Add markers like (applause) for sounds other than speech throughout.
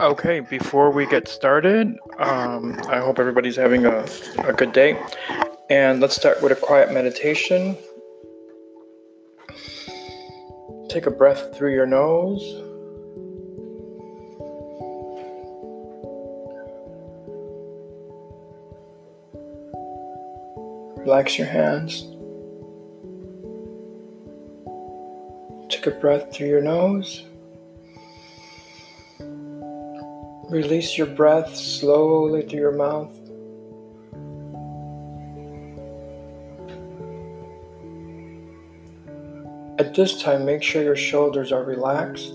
Okay, before we get started, um, I hope everybody's having a, a good day. And let's start with a quiet meditation. Take a breath through your nose. Relax your hands. Take a breath through your nose. Release your breath slowly through your mouth. At this time, make sure your shoulders are relaxed.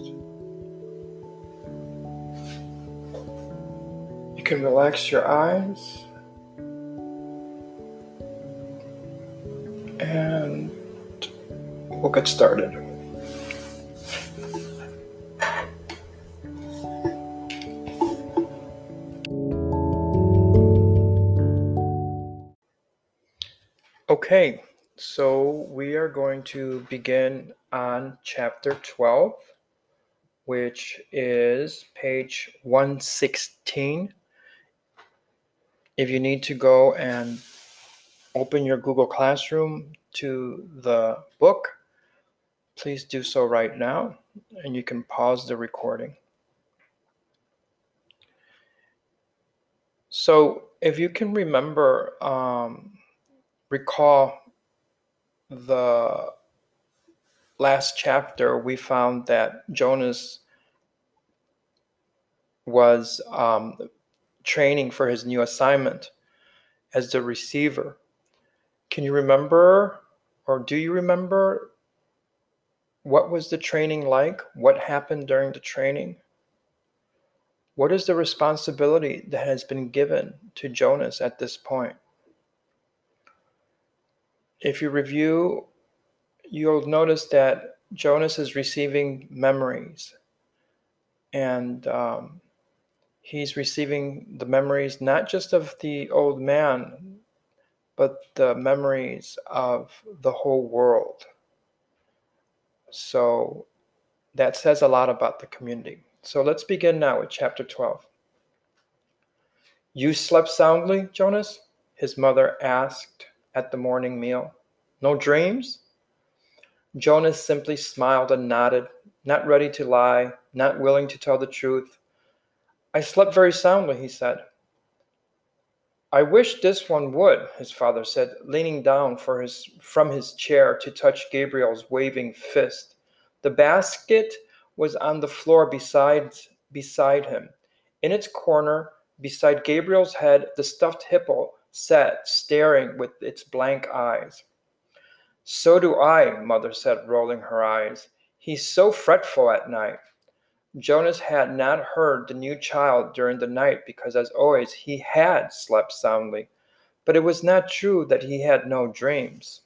You can relax your eyes. And we'll get started. Okay, so we are going to begin on chapter 12, which is page 116. If you need to go and open your Google Classroom to the book, please do so right now, and you can pause the recording. So, if you can remember, um, recall the last chapter, we found that Jonas was um, training for his new assignment as the receiver. Can you remember, or do you remember, what was the training like? What happened during the training? What is the responsibility that has been given to Jonas at this point? If you review, you'll notice that Jonas is receiving memories. And um, he's receiving the memories not just of the old man, but the memories of the whole world. So that says a lot about the community. So let's begin now with chapter 12. You slept soundly, Jonas? His mother asked at the morning meal. No dreams? Jonas simply smiled and nodded, not ready to lie, not willing to tell the truth. I slept very soundly, he said. I wish this one would, his father said, leaning down his, from his chair to touch Gabriel's waving fist. The basket was on the floor beside, beside him. In its corner, beside Gabriel's head, the stuffed hippo sat staring with its blank eyes. So do I, Mother said, rolling her eyes. He's so fretful at night. Jonas had not heard the new child during the night because, as always, he had slept soundly. But it was not true that he had no dreams.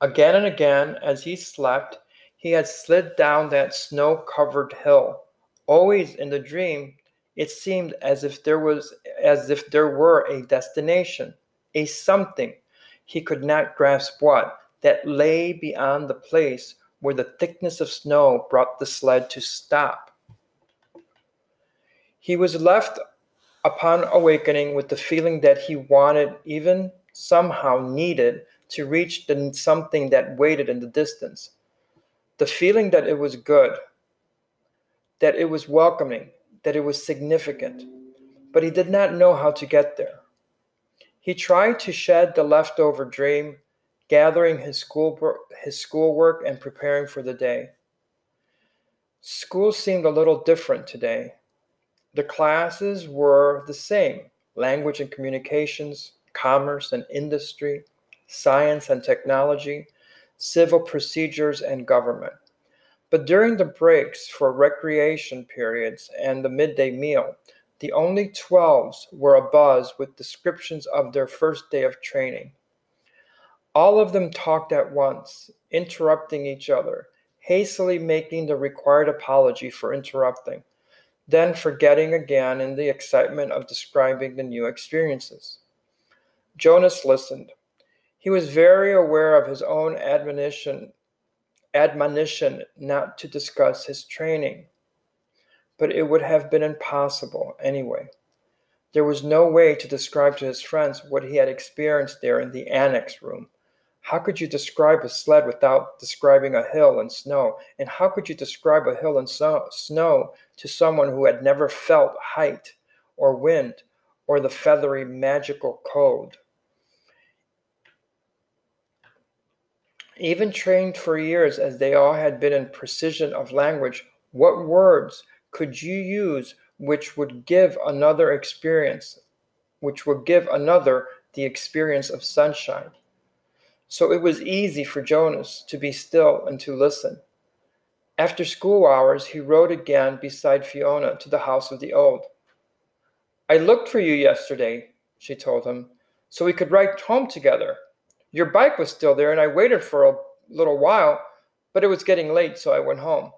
Again and again, as he slept, he had slid down that snow covered hill. Always in the dream, it seemed as if there was as if there were a destination, a something, he could not grasp what, that lay beyond the place where the thickness of snow brought the sled to stop. He was left upon awakening with the feeling that he wanted, even somehow needed, to reach the something that waited in the distance. The feeling that it was good, that it was welcoming, that it was significant, but he did not know how to get there. He tried to shed the leftover dream, gathering his school his schoolwork and preparing for the day. School seemed a little different today. The classes were the same language and communications, commerce and industry, science and technology, civil procedures and government. But during the breaks for recreation periods and the midday meal, the only 12s were abuzz with descriptions of their first day of training. All of them talked at once, interrupting each other, hastily making the required apology for interrupting, then forgetting again in the excitement of describing the new experiences. Jonas listened. He was very aware of his own admonition, admonition not to discuss his training but it would have been impossible anyway. There was no way to describe to his friends what he had experienced there in the annex room. How could you describe a sled without describing a hill and snow? And how could you describe a hill and snow to someone who had never felt height or wind or the feathery magical code? Even trained for years as they all had been in precision of language, what words could you use which would give another experience, which would give another the experience of sunshine? So it was easy for Jonas to be still and to listen. After school hours, he rode again beside Fiona to the house of the old. I looked for you yesterday, she told him, so we could ride home together. Your bike was still there, and I waited for a little while, but it was getting late, so I went home.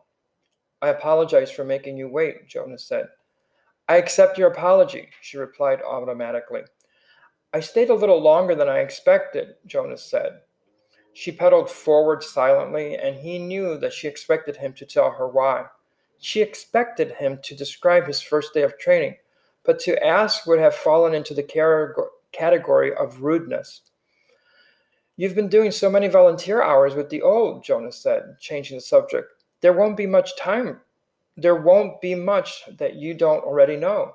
I apologize for making you wait, Jonas said. I accept your apology, she replied automatically. I stayed a little longer than I expected, Jonas said. She pedaled forward silently, and he knew that she expected him to tell her why. She expected him to describe his first day of training, but to ask would have fallen into the category of rudeness. You've been doing so many volunteer hours with the old, Jonas said, changing the subject. There won't be much time. There won't be much that you don't already know.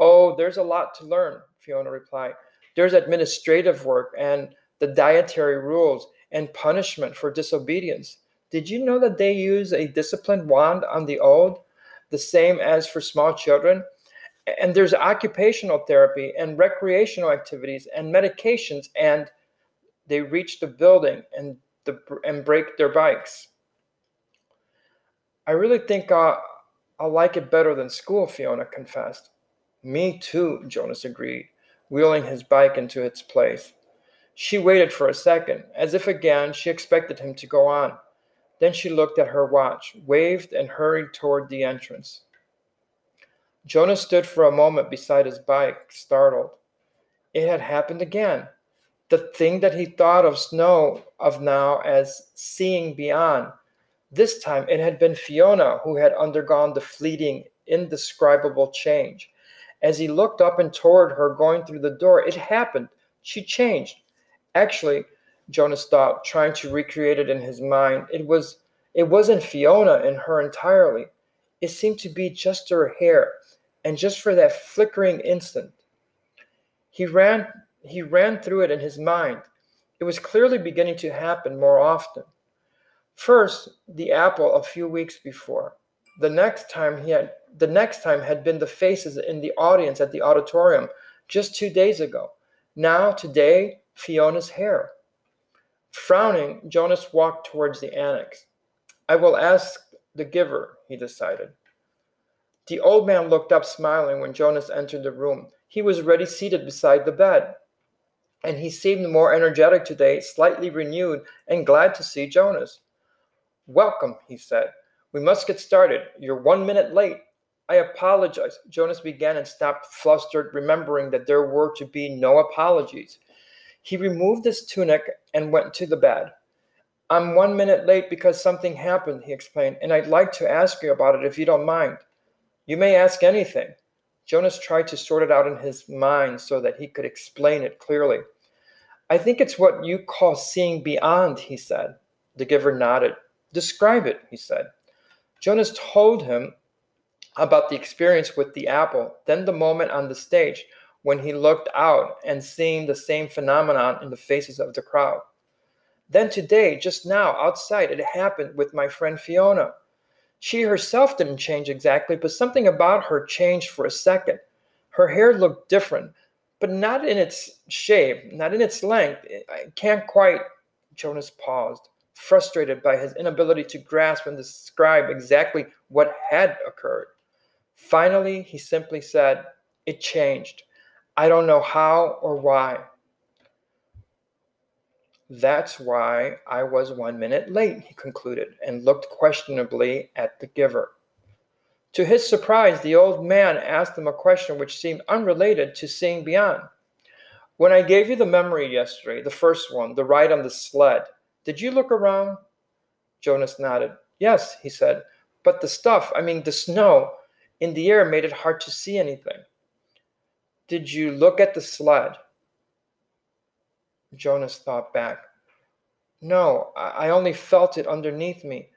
Oh, there's a lot to learn, Fiona replied. There's administrative work and the dietary rules and punishment for disobedience. Did you know that they use a discipline wand on the old, the same as for small children? And there's occupational therapy and recreational activities and medications and they reach the building and, the, and break their bikes. I really think I'll, I'll like it better than school, Fiona confessed. Me too, Jonas agreed, wheeling his bike into its place. She waited for a second, as if again she expected him to go on. Then she looked at her watch, waved, and hurried toward the entrance. Jonas stood for a moment beside his bike, startled. It had happened again the thing that he thought of snow of now as seeing beyond. This time it had been Fiona who had undergone the fleeting, indescribable change. As he looked up and toward her going through the door, it happened. She changed. Actually, Jonas thought, trying to recreate it in his mind, it was it wasn't Fiona in her entirely. It seemed to be just her hair, and just for that flickering instant. He ran he ran through it in his mind. It was clearly beginning to happen more often. First, the apple a few weeks before. The next time he had the next time had been the faces in the audience at the auditorium just two days ago. Now, today, Fiona's hair. Frowning, Jonas walked towards the annex. I will ask the giver, he decided. The old man looked up smiling when Jonas entered the room. He was ready seated beside the bed and he seemed more energetic today, slightly renewed, and glad to see Jonas. Welcome, he said. We must get started. You're one minute late. I apologize. Jonas began and stopped, flustered, remembering that there were to be no apologies. He removed his tunic and went to the bed. I'm one minute late because something happened, he explained, and I'd like to ask you about it if you don't mind. You may ask anything. Jonas tried to sort it out in his mind so that he could explain it clearly. I think it's what you call seeing beyond, he said. The giver nodded. Describe it, he said. Jonas told him about the experience with the apple, then the moment on the stage when he looked out and seeing the same phenomenon in the faces of the crowd. Then today, just now, outside, it happened with my friend Fiona. She herself didn't change exactly, but something about her changed for a second. Her hair looked different, but not in its shape, not in its length. I can't quite. Jonas paused, frustrated by his inability to grasp and describe exactly what had occurred. Finally, he simply said, It changed. I don't know how or why. That's why I was one minute late, he concluded, and looked questionably at the giver. To his surprise, the old man asked him a question which seemed unrelated to seeing beyond. When I gave you the memory yesterday, the first one, the ride on the sled, did you look around? Jonas nodded. Yes, he said, but the stuff, I mean the snow, in the air made it hard to see anything. Did you look at the sled? Jonas thought back. No, I only felt it underneath me.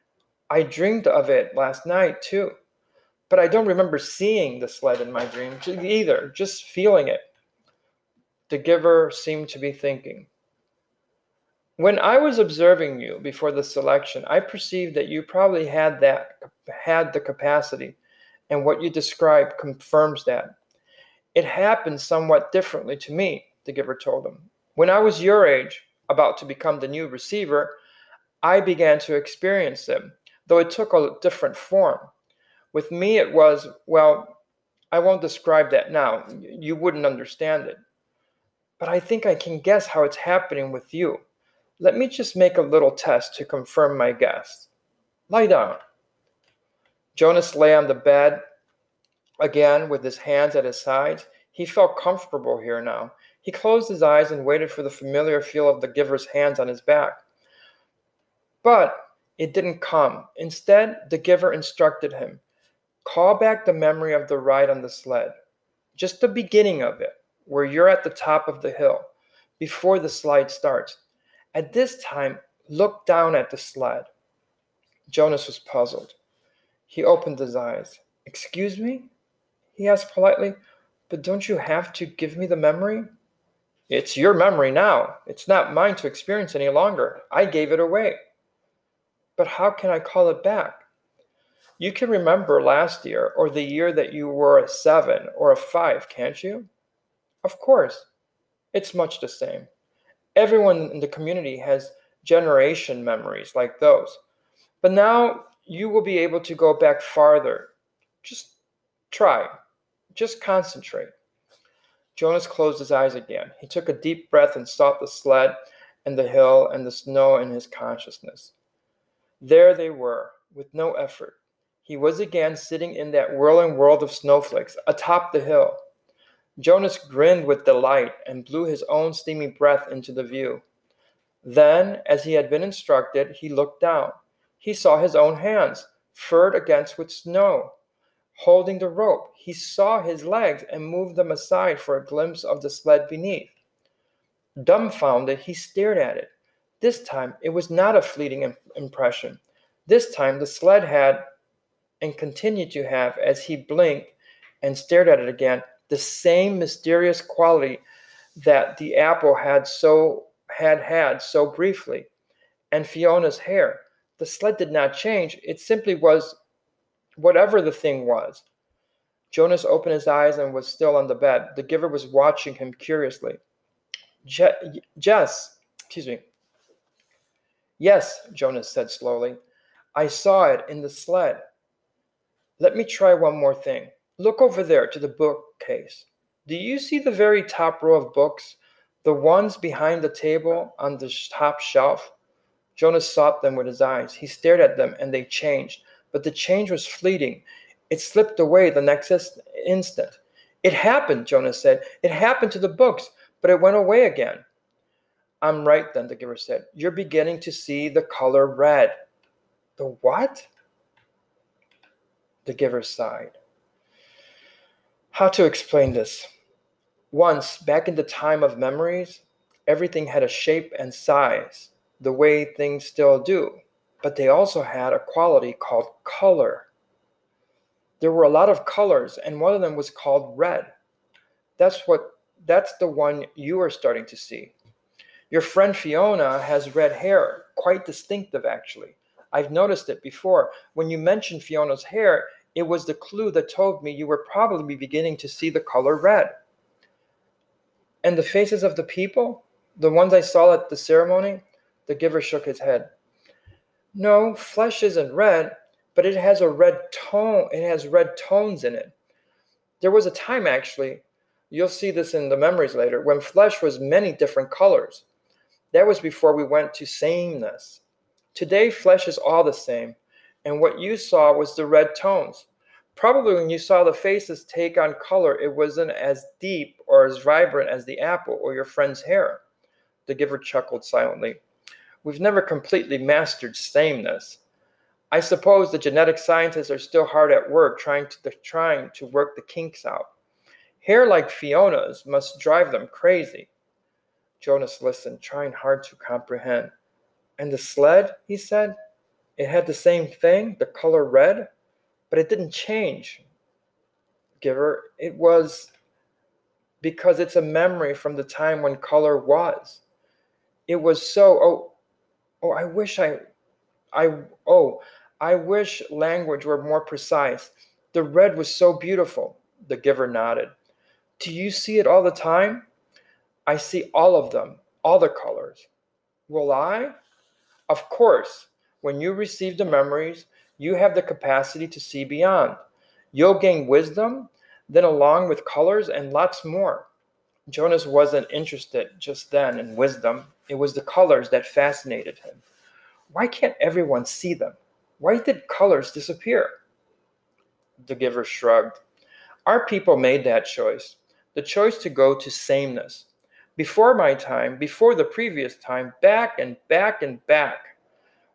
I dreamed of it last night, too. But I don't remember seeing the sled in my dream either, just feeling it. The giver seemed to be thinking. When I was observing you before the selection, I perceived that you probably had that had the capacity, and what you described confirms that. It happened somewhat differently to me, the giver told him. When I was your age, about to become the new receiver, I began to experience them, though it took a different form. With me, it was, well, I won't describe that now. You wouldn't understand it. But I think I can guess how it's happening with you. Let me just make a little test to confirm my guess. Lie down. Jonas lay on the bed again with his hands at his sides. He felt comfortable here now. He closed his eyes and waited for the familiar feel of the giver's hands on his back. But it didn't come. Instead, the giver instructed him call back the memory of the ride on the sled, just the beginning of it, where you're at the top of the hill, before the slide starts. At this time, look down at the sled. Jonas was puzzled. He opened his eyes. Excuse me? He asked politely, but don't you have to give me the memory? It's your memory now. It's not mine to experience any longer. I gave it away. But how can I call it back? You can remember last year or the year that you were a seven or a five, can't you? Of course. It's much the same. Everyone in the community has generation memories like those. But now you will be able to go back farther. Just try, just concentrate. Jonas closed his eyes again. He took a deep breath and sought the sled and the hill and the snow in his consciousness. There they were, with no effort. He was again sitting in that whirling world of snowflakes atop the hill. Jonas grinned with delight and blew his own steamy breath into the view. Then, as he had been instructed, he looked down. He saw his own hands, furred against with snow, holding the rope. He saw his legs and moved them aside for a glimpse of the sled beneath. Dumbfounded, he stared at it. This time, it was not a fleeting impression. This time, the sled had, and continued to have, as he blinked and stared at it again, the same mysterious quality that the apple had so had had so briefly. And fiona's hair the sled did not change. It simply was whatever the thing was. Jonas opened his eyes and was still on the bed. The giver was watching him curiously. Je- jess excuse me. Yes jonas said slowly. I saw it in the sled let me try one more thing Look over there to the bookcase. Do you see the very top row of books? The ones behind the table on the top shelf? Jonas sought them with his eyes. He stared at them and they changed, but the change was fleeting. It slipped away the next instant. It happened, Jonas said. It happened to the books, but it went away again. I'm right then, the giver said. You're beginning to see the color red. The what? The giver sighed. How to explain this? Once, back in the time of memories, everything had a shape and size, the way things still do, but they also had a quality called color. There were a lot of colors, and one of them was called red. That's what that's the one you are starting to see. Your friend Fiona has red hair, quite distinctive actually. I've noticed it before. When you mentioned Fiona's hair, it was the clue that told me you were probably beginning to see the color red. And the faces of the people, the ones I saw at the ceremony, the giver shook his head. No, flesh isn't red, but it has a red tone. It has red tones in it. There was a time, actually, you'll see this in the memories later, when flesh was many different colors. That was before we went to sameness. Today, flesh is all the same, and what you saw was the red tones. Probably when you saw the faces take on color, it wasn't as deep or as vibrant as the apple or your friend's hair. The giver chuckled silently. We've never completely mastered sameness. I suppose the genetic scientists are still hard at work trying to, trying to work the kinks out. Hair like Fiona's must drive them crazy. Jonas listened, trying hard to comprehend. And the sled, he said, it had the same thing, the color red, but it didn't change. Giver, it was because it's a memory from the time when color was. It was so, oh, oh, I wish I, I, oh, I wish language were more precise. The red was so beautiful. The giver nodded. Do you see it all the time? I see all of them, all the colors. Will I? Of course. When you receive the memories, you have the capacity to see beyond. You'll gain wisdom, then along with colors and lots more. Jonas wasn't interested just then in wisdom, it was the colors that fascinated him. Why can't everyone see them? Why did colors disappear? The giver shrugged. Our people made that choice the choice to go to sameness. Before my time, before the previous time, back and back and back.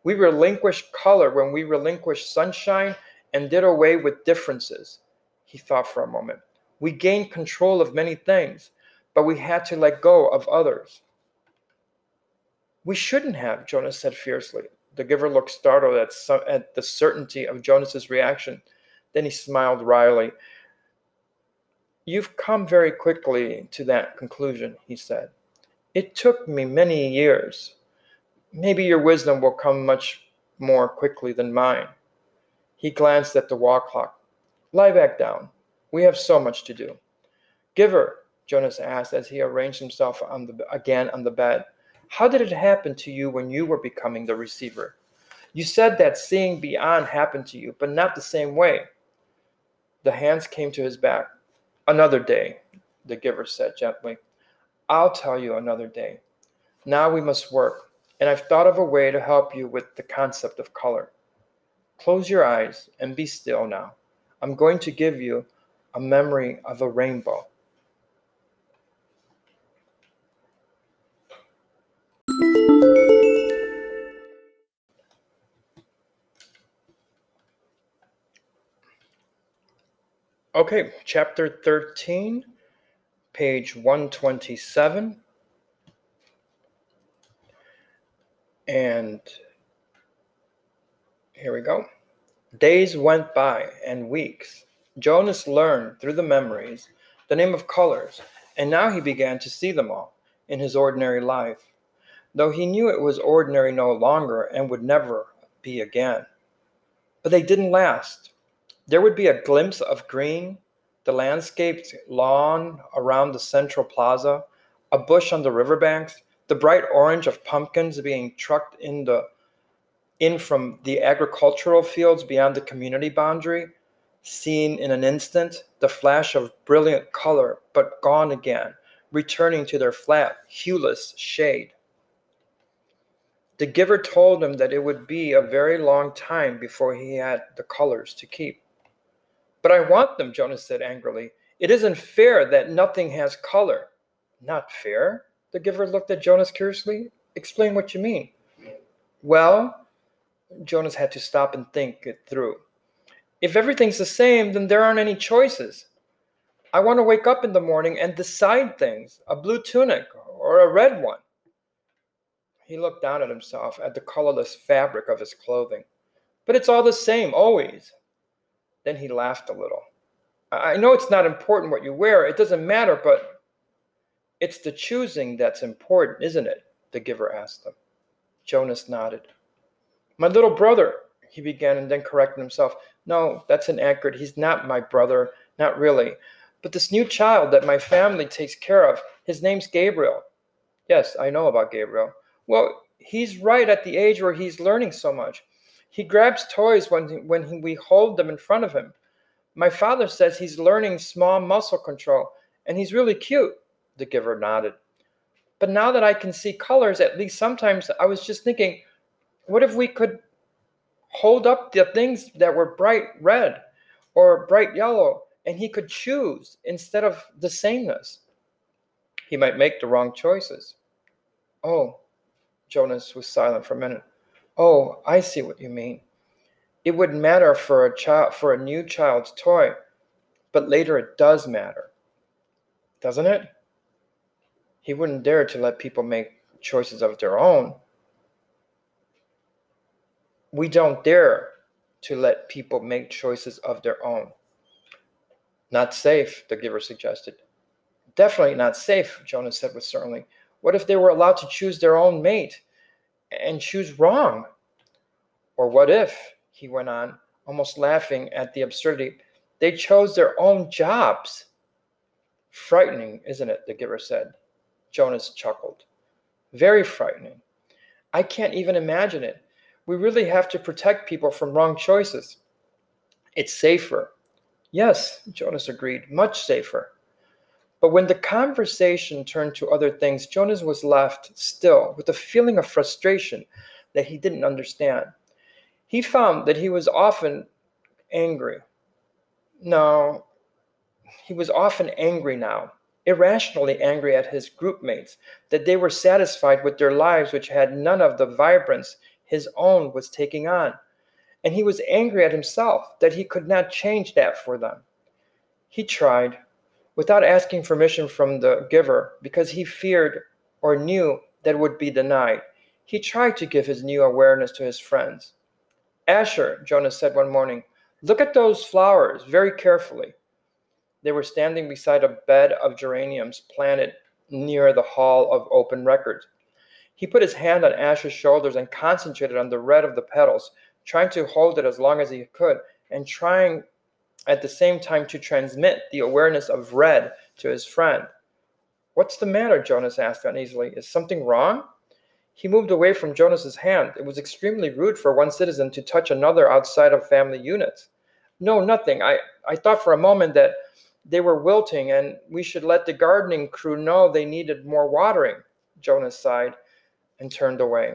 We relinquished color when we relinquished sunshine and did away with differences. He thought for a moment. We gained control of many things, but we had to let go of others. We shouldn't have, Jonas said fiercely. The giver looked startled at, at the certainty of Jonas's reaction. Then he smiled wryly. You've come very quickly to that conclusion, he said. It took me many years. Maybe your wisdom will come much more quickly than mine. He glanced at the wall clock. Lie back down. We have so much to do. Giver, Jonas asked as he arranged himself on the, again on the bed. How did it happen to you when you were becoming the receiver? You said that seeing beyond happened to you, but not the same way. The hands came to his back. Another day, the giver said gently. I'll tell you another day. Now we must work, and I've thought of a way to help you with the concept of color. Close your eyes and be still now. I'm going to give you a memory of a rainbow. Okay, chapter 13, page 127. And here we go. Days went by and weeks. Jonas learned through the memories the name of colors, and now he began to see them all in his ordinary life, though he knew it was ordinary no longer and would never be again. But they didn't last. There would be a glimpse of green, the landscaped lawn around the central plaza, a bush on the riverbanks, the bright orange of pumpkins being trucked in the in from the agricultural fields beyond the community boundary, seen in an instant, the flash of brilliant color, but gone again, returning to their flat, hueless shade. The giver told him that it would be a very long time before he had the colors to keep. But I want them, Jonas said angrily. It isn't fair that nothing has color. Not fair? The giver looked at Jonas curiously. Explain what you mean. Well, Jonas had to stop and think it through. If everything's the same, then there aren't any choices. I want to wake up in the morning and decide things a blue tunic or a red one. He looked down at himself, at the colorless fabric of his clothing. But it's all the same, always. Then he laughed a little. I know it's not important what you wear, it doesn't matter, but it's the choosing that's important, isn't it? The giver asked them. Jonas nodded. My little brother, he began and then corrected himself. No, that's inaccurate. He's not my brother, not really. But this new child that my family takes care of, his name's Gabriel. Yes, I know about Gabriel. Well, he's right at the age where he's learning so much. He grabs toys when, when we hold them in front of him. My father says he's learning small muscle control, and he's really cute. The giver nodded. But now that I can see colors, at least sometimes I was just thinking, what if we could hold up the things that were bright red or bright yellow and he could choose instead of the sameness? He might make the wrong choices. Oh, Jonas was silent for a minute. Oh, I see what you mean. It wouldn't matter for a child for a new child's toy, but later it does matter. Doesn't it? He wouldn't dare to let people make choices of their own. We don't dare to let people make choices of their own. Not safe, the giver suggested. Definitely not safe, Jonas said with certainty. What if they were allowed to choose their own mate and choose wrong? Or what if, he went on, almost laughing at the absurdity, they chose their own jobs? Frightening, isn't it? the giver said. Jonas chuckled. Very frightening. I can't even imagine it. We really have to protect people from wrong choices. It's safer. Yes, Jonas agreed, much safer. But when the conversation turned to other things, Jonas was left still with a feeling of frustration that he didn't understand. He found that he was often angry. No, he was often angry now, irrationally angry at his groupmates, that they were satisfied with their lives which had none of the vibrance his own was taking on. And he was angry at himself that he could not change that for them. He tried, without asking permission from the giver, because he feared or knew that would be denied. He tried to give his new awareness to his friends. Asher, Jonas said one morning, look at those flowers very carefully. They were standing beside a bed of geraniums planted near the Hall of Open Records. He put his hand on Asher's shoulders and concentrated on the red of the petals, trying to hold it as long as he could, and trying at the same time to transmit the awareness of red to his friend. What's the matter? Jonas asked uneasily. Is something wrong? He moved away from Jonas's hand. It was extremely rude for one citizen to touch another outside of family units. No, nothing. I, I thought for a moment that they were wilting and we should let the gardening crew know they needed more watering. Jonas sighed and turned away.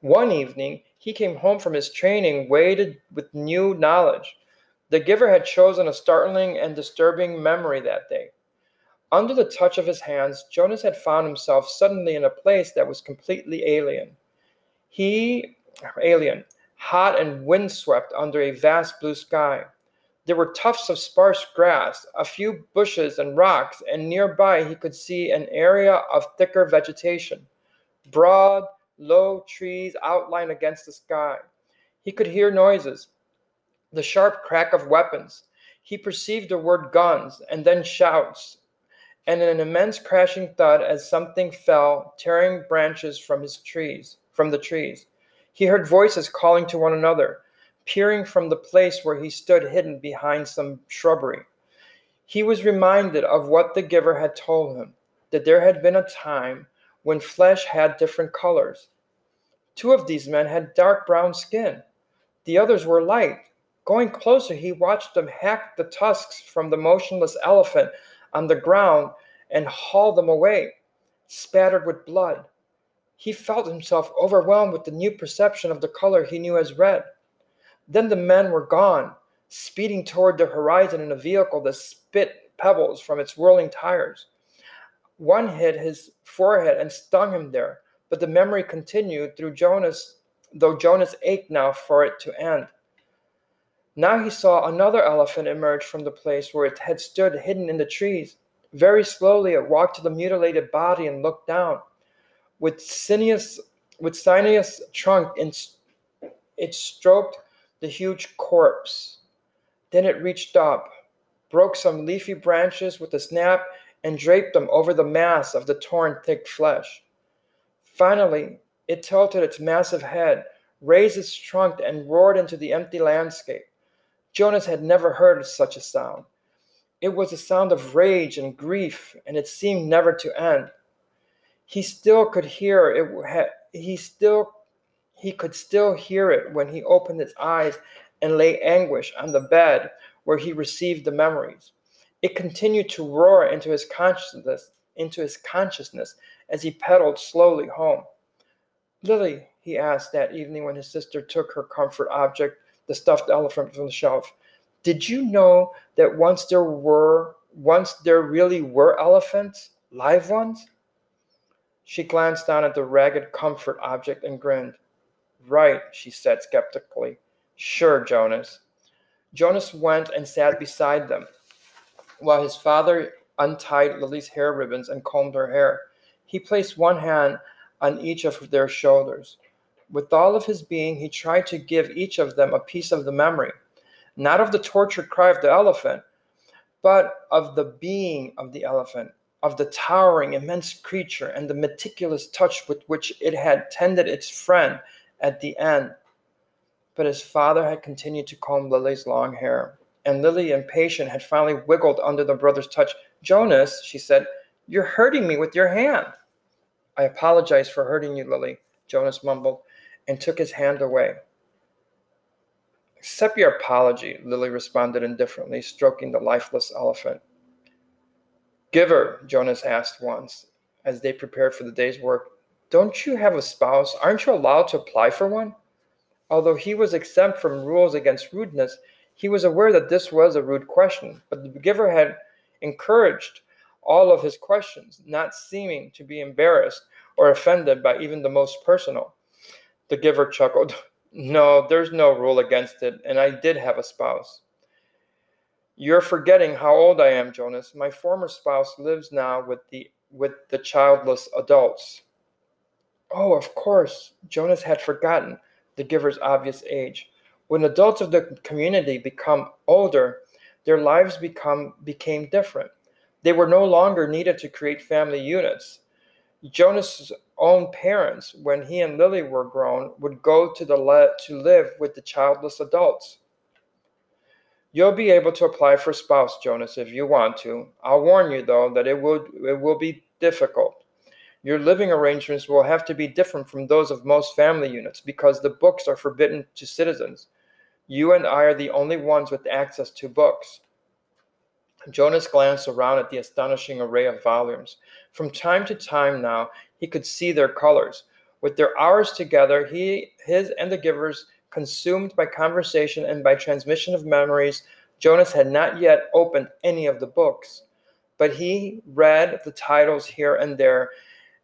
One evening, he came home from his training weighted with new knowledge. The giver had chosen a startling and disturbing memory that day. Under the touch of his hands, Jonas had found himself suddenly in a place that was completely alien. He, alien, hot and windswept under a vast blue sky. There were tufts of sparse grass, a few bushes and rocks, and nearby he could see an area of thicker vegetation broad, low trees outlined against the sky. He could hear noises, the sharp crack of weapons. He perceived the word guns and then shouts, and an immense crashing thud as something fell, tearing branches from his trees, from the trees. He heard voices calling to one another, peering from the place where he stood hidden behind some shrubbery. He was reminded of what the giver had told him, that there had been a time when flesh had different colors. Two of these men had dark brown skin. The others were light. Going closer, he watched them hack the tusks from the motionless elephant on the ground and haul them away, spattered with blood. He felt himself overwhelmed with the new perception of the color he knew as red. Then the men were gone, speeding toward the horizon in a vehicle that spit pebbles from its whirling tires. One hit his forehead and stung him there, but the memory continued through Jonas, though Jonas ached now for it to end. Now he saw another elephant emerge from the place where it had stood hidden in the trees. Very slowly it walked to the mutilated body and looked down. With sinuous, with sinuous trunk, it stroked the huge corpse. Then it reached up, broke some leafy branches with a snap, and draped them over the mass of the torn, thick flesh. Finally, it tilted its massive head, raised its trunk, and roared into the empty landscape. Jonas had never heard such a sound. It was a sound of rage and grief, and it seemed never to end. He still could hear it. He still he could still hear it when he opened his eyes and lay anguish on the bed where he received the memories. It continued to roar into his consciousness, into his consciousness as he pedaled slowly home. Lily, he asked that evening when his sister took her comfort object, the stuffed elephant from the shelf, did you know that once there were once there really were elephants, live ones? She glanced down at the ragged comfort object and grinned. Right, she said skeptically. Sure, Jonas. Jonas went and sat beside them while his father untied Lily's hair ribbons and combed her hair. He placed one hand on each of their shoulders. With all of his being, he tried to give each of them a piece of the memory, not of the tortured cry of the elephant, but of the being of the elephant, of the towering, immense creature, and the meticulous touch with which it had tended its friend at the end. But his father had continued to comb Lily's long hair, and Lily, impatient, had finally wiggled under the brother's touch. Jonas, she said, you're hurting me with your hand. I apologize for hurting you, Lily, Jonas mumbled, and took his hand away. Accept your apology, Lily responded indifferently, stroking the lifeless elephant. Giver, Jonas asked once, as they prepared for the day's work, don't you have a spouse? Aren't you allowed to apply for one? Although he was exempt from rules against rudeness, he was aware that this was a rude question, but the giver had encouraged all of his questions, not seeming to be embarrassed or offended by even the most personal. The giver chuckled. (laughs) No, there's no rule against it, and I did have a spouse. You're forgetting how old I am, Jonas. My former spouse lives now with the with the childless adults. Oh, of course. Jonas had forgotten the giver's obvious age. When adults of the community become older, their lives become became different. They were no longer needed to create family units. Jonas's own parents, when he and Lily were grown, would go to the le- to live with the childless adults. You'll be able to apply for spouse, Jonas, if you want to. I'll warn you, though, that it will, it will be difficult. Your living arrangements will have to be different from those of most family units because the books are forbidden to citizens. You and I are the only ones with access to books. Jonas glanced around at the astonishing array of volumes. From time to time now, he could see their colors. With their hours together, he, his, and the giver's Consumed by conversation and by transmission of memories, Jonas had not yet opened any of the books. But he read the titles here and there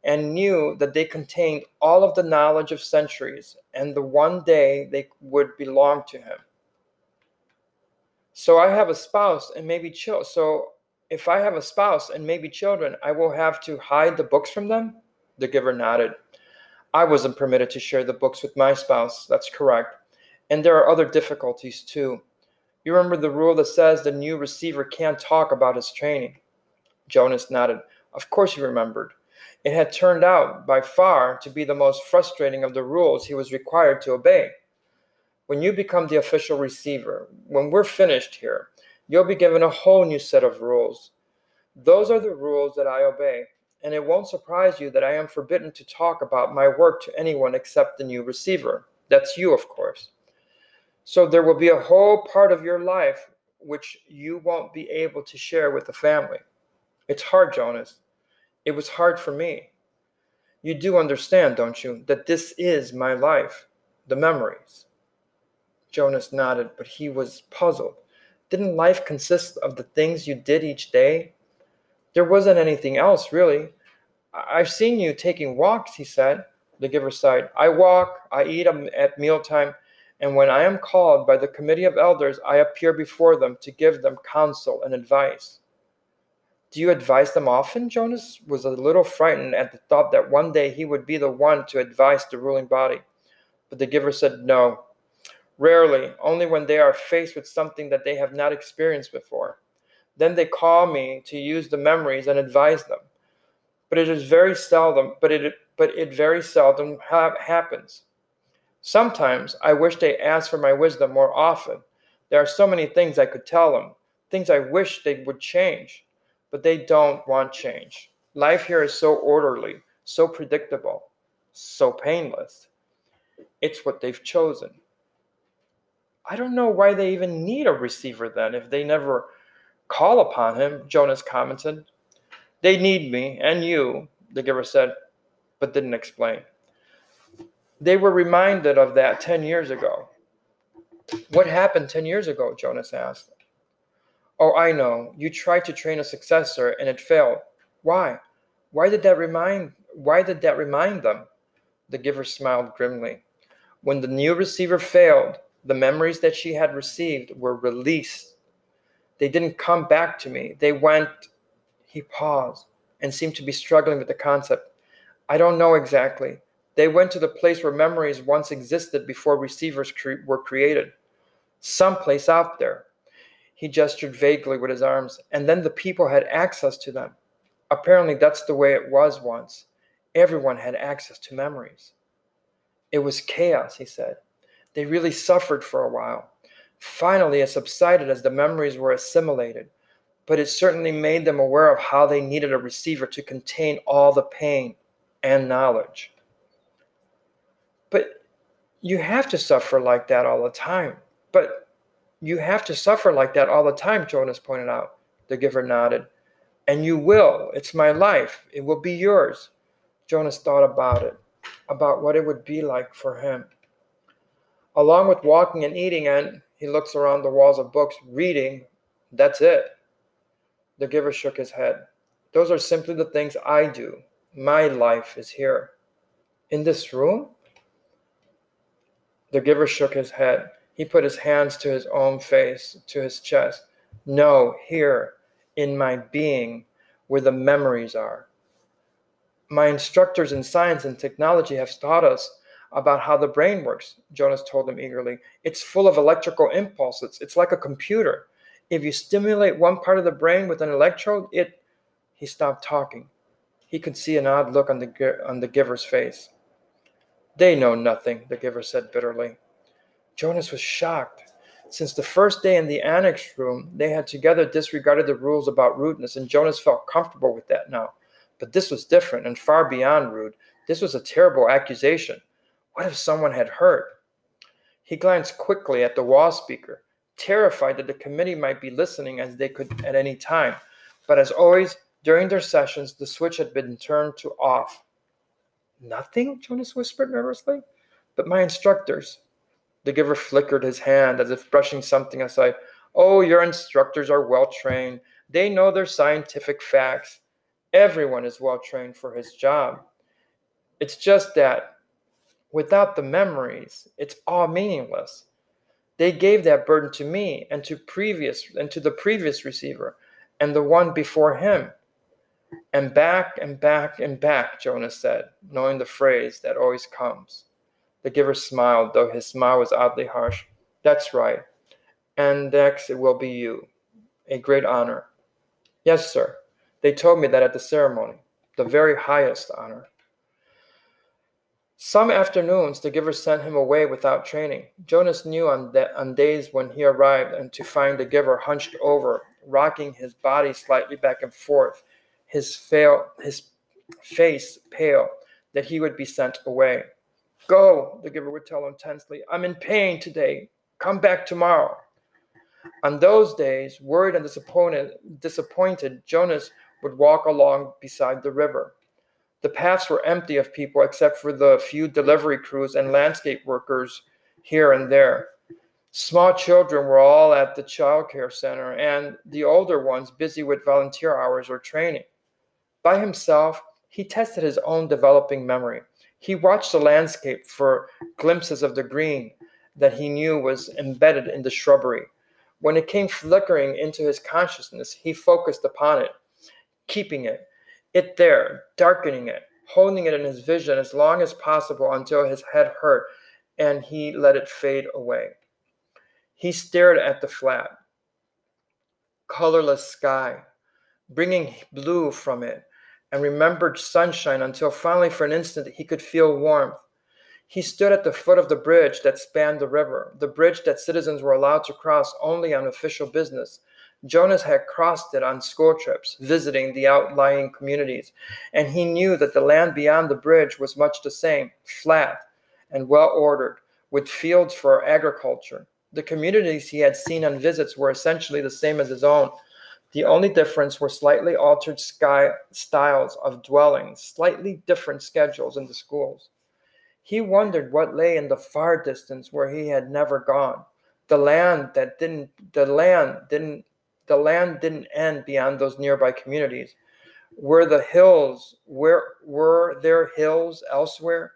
and knew that they contained all of the knowledge of centuries, and the one day they would belong to him. So I have a spouse and maybe children. So if I have a spouse and maybe children, I will have to hide the books from them? The giver nodded. I wasn't permitted to share the books with my spouse. That's correct. And there are other difficulties too. You remember the rule that says the new receiver can't talk about his training? Jonas nodded. Of course he remembered. It had turned out by far to be the most frustrating of the rules he was required to obey. When you become the official receiver, when we're finished here, you'll be given a whole new set of rules. Those are the rules that I obey, and it won't surprise you that I am forbidden to talk about my work to anyone except the new receiver. That's you, of course. So there will be a whole part of your life which you won't be able to share with the family. It's hard, Jonas. It was hard for me. You do understand, don't you, that this is my life, the memories. Jonas nodded, but he was puzzled. Didn't life consist of the things you did each day? There wasn't anything else, really. I've seen you taking walks, he said. The giver sighed. I walk, I eat um, at mealtime, and when I am called by the committee of elders, I appear before them to give them counsel and advice. Do you advise them often? Jonas was a little frightened at the thought that one day he would be the one to advise the ruling body. But the giver said no. Rarely, only when they are faced with something that they have not experienced before. Then they call me to use the memories and advise them. But it is very seldom, but it, but it very seldom ha- happens. Sometimes I wish they asked for my wisdom more often. There are so many things I could tell them, things I wish they would change, but they don't want change. Life here is so orderly, so predictable, so painless. It's what they've chosen. I don't know why they even need a receiver then if they never call upon him, Jonas commented. They need me and you, the giver said, but didn't explain. They were reminded of that 10 years ago. What happened 10 years ago? Jonas asked. Oh, I know. You tried to train a successor and it failed. Why? Why did that remind why did that remind them? The giver smiled grimly. When the new receiver failed, The memories that she had received were released. They didn't come back to me. They went, he paused and seemed to be struggling with the concept. I don't know exactly. They went to the place where memories once existed before receivers cre- were created. Someplace out there. He gestured vaguely with his arms, and then the people had access to them. Apparently, that's the way it was once. Everyone had access to memories. It was chaos, he said. They really suffered for a while. Finally, it subsided as the memories were assimilated, but it certainly made them aware of how they needed a receiver to contain all the pain and knowledge. But you have to suffer like that all the time. But you have to suffer like that all the time, Jonas pointed out. The giver nodded. And you will. It's my life. It will be yours. Jonas thought about it, about what it would be like for him. Along with walking and eating, and he looks around the walls of books, reading, that's it. The giver shook his head. Those are simply the things I do. My life is here. In this room? The giver shook his head. He put his hands to his own face, to his chest. No, here, in my being, where the memories are. My instructors in science and technology have taught us about how the brain works, Jonas told him eagerly. It's full of electrical impulses. It's like a computer. If you stimulate one part of the brain with an electrode, it. He stopped talking. He could see an odd look on the, on the giver's face. They know nothing, the giver said bitterly. Jonas was shocked. Since the first day in the annex room, they had together disregarded the rules about rudeness, and Jonas felt comfortable with that now. But this was different and far beyond rude. This was a terrible accusation. What if someone had heard? He glanced quickly at the wall speaker, terrified that the committee might be listening as they could at any time. But as always, during their sessions, the switch had been turned to off. Nothing? Jonas whispered nervously. But my instructors. The giver flickered his hand as if brushing something aside. Oh, your instructors are well trained. They know their scientific facts. Everyone is well trained for his job. It's just that without the memories, it's all meaningless. They gave that burden to me and to previous and to the previous receiver and the one before him. And back and back and back, Jonas said, knowing the phrase that always comes. The giver smiled, though his smile was oddly harsh. That's right. And next it will be you. A great honor. Yes, sir. They told me that at the ceremony. The very highest honor. Some afternoons the giver sent him away without training. Jonas knew on, de- on days when he arrived and to find the giver hunched over, rocking his body slightly back and forth, his, fail, his face pale, that he would be sent away. Go, the giver would tell him tensely. I'm in pain today. Come back tomorrow. On those days, worried and disappointed, disappointed, Jonas would walk along beside the river. The paths were empty of people except for the few delivery crews and landscape workers here and there. Small children were all at the child care center, and the older ones busy with volunteer hours or training. By himself, he tested his own developing memory. He watched the landscape for glimpses of the green that he knew was embedded in the shrubbery. When it came flickering into his consciousness, he focused upon it, keeping it, it there, darkening it, holding it in his vision as long as possible until his head hurt and he let it fade away. He stared at the flat, colorless sky, bringing blue from it, and remembered sunshine until finally, for an instant, he could feel warmth. He stood at the foot of the bridge that spanned the river, the bridge that citizens were allowed to cross only on official business. Jonas had crossed it on school trips, visiting the outlying communities, and he knew that the land beyond the bridge was much the same, flat and well ordered, with fields for agriculture. The communities he had seen on visits were essentially the same as his own, the only difference were slightly altered sky styles of dwellings, slightly different schedules in the schools. He wondered what lay in the far distance where he had never gone. The land that didn't the land didn't the land didn't end beyond those nearby communities. Were the hills where were there hills elsewhere?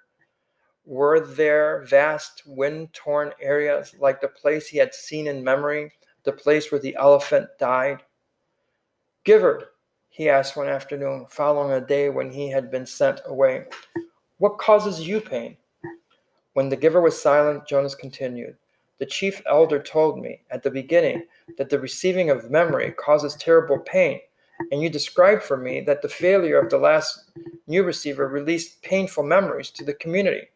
Were there vast wind torn areas like the place he had seen in memory, the place where the elephant died? Giver, he asked one afternoon, following a day when he had been sent away, what causes you pain? When the giver was silent, Jonas continued, The chief elder told me at the beginning that the receiving of memory causes terrible pain, and you described for me that the failure of the last new receiver released painful memories to the community.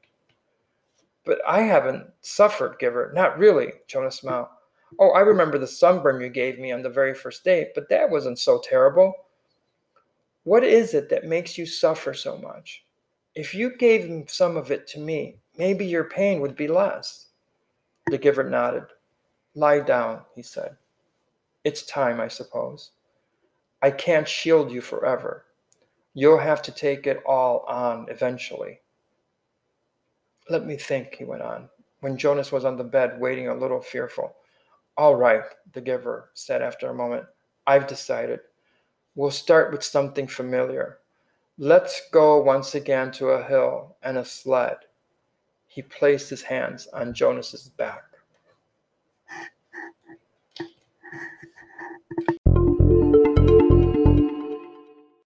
But I haven't suffered, Giver. Not really, Jonas smiled. Oh, I remember the sunburn you gave me on the very first day, but that wasn't so terrible. What is it that makes you suffer so much? If you gave some of it to me, maybe your pain would be less. The giver nodded. Lie down, he said. It's time, I suppose. I can't shield you forever. You'll have to take it all on eventually. Let me think, he went on, when Jonas was on the bed waiting a little fearful. All right, the giver said after a moment. I've decided. We'll start with something familiar. Let's go once again to a hill and a sled. He placed his hands on Jonas's back.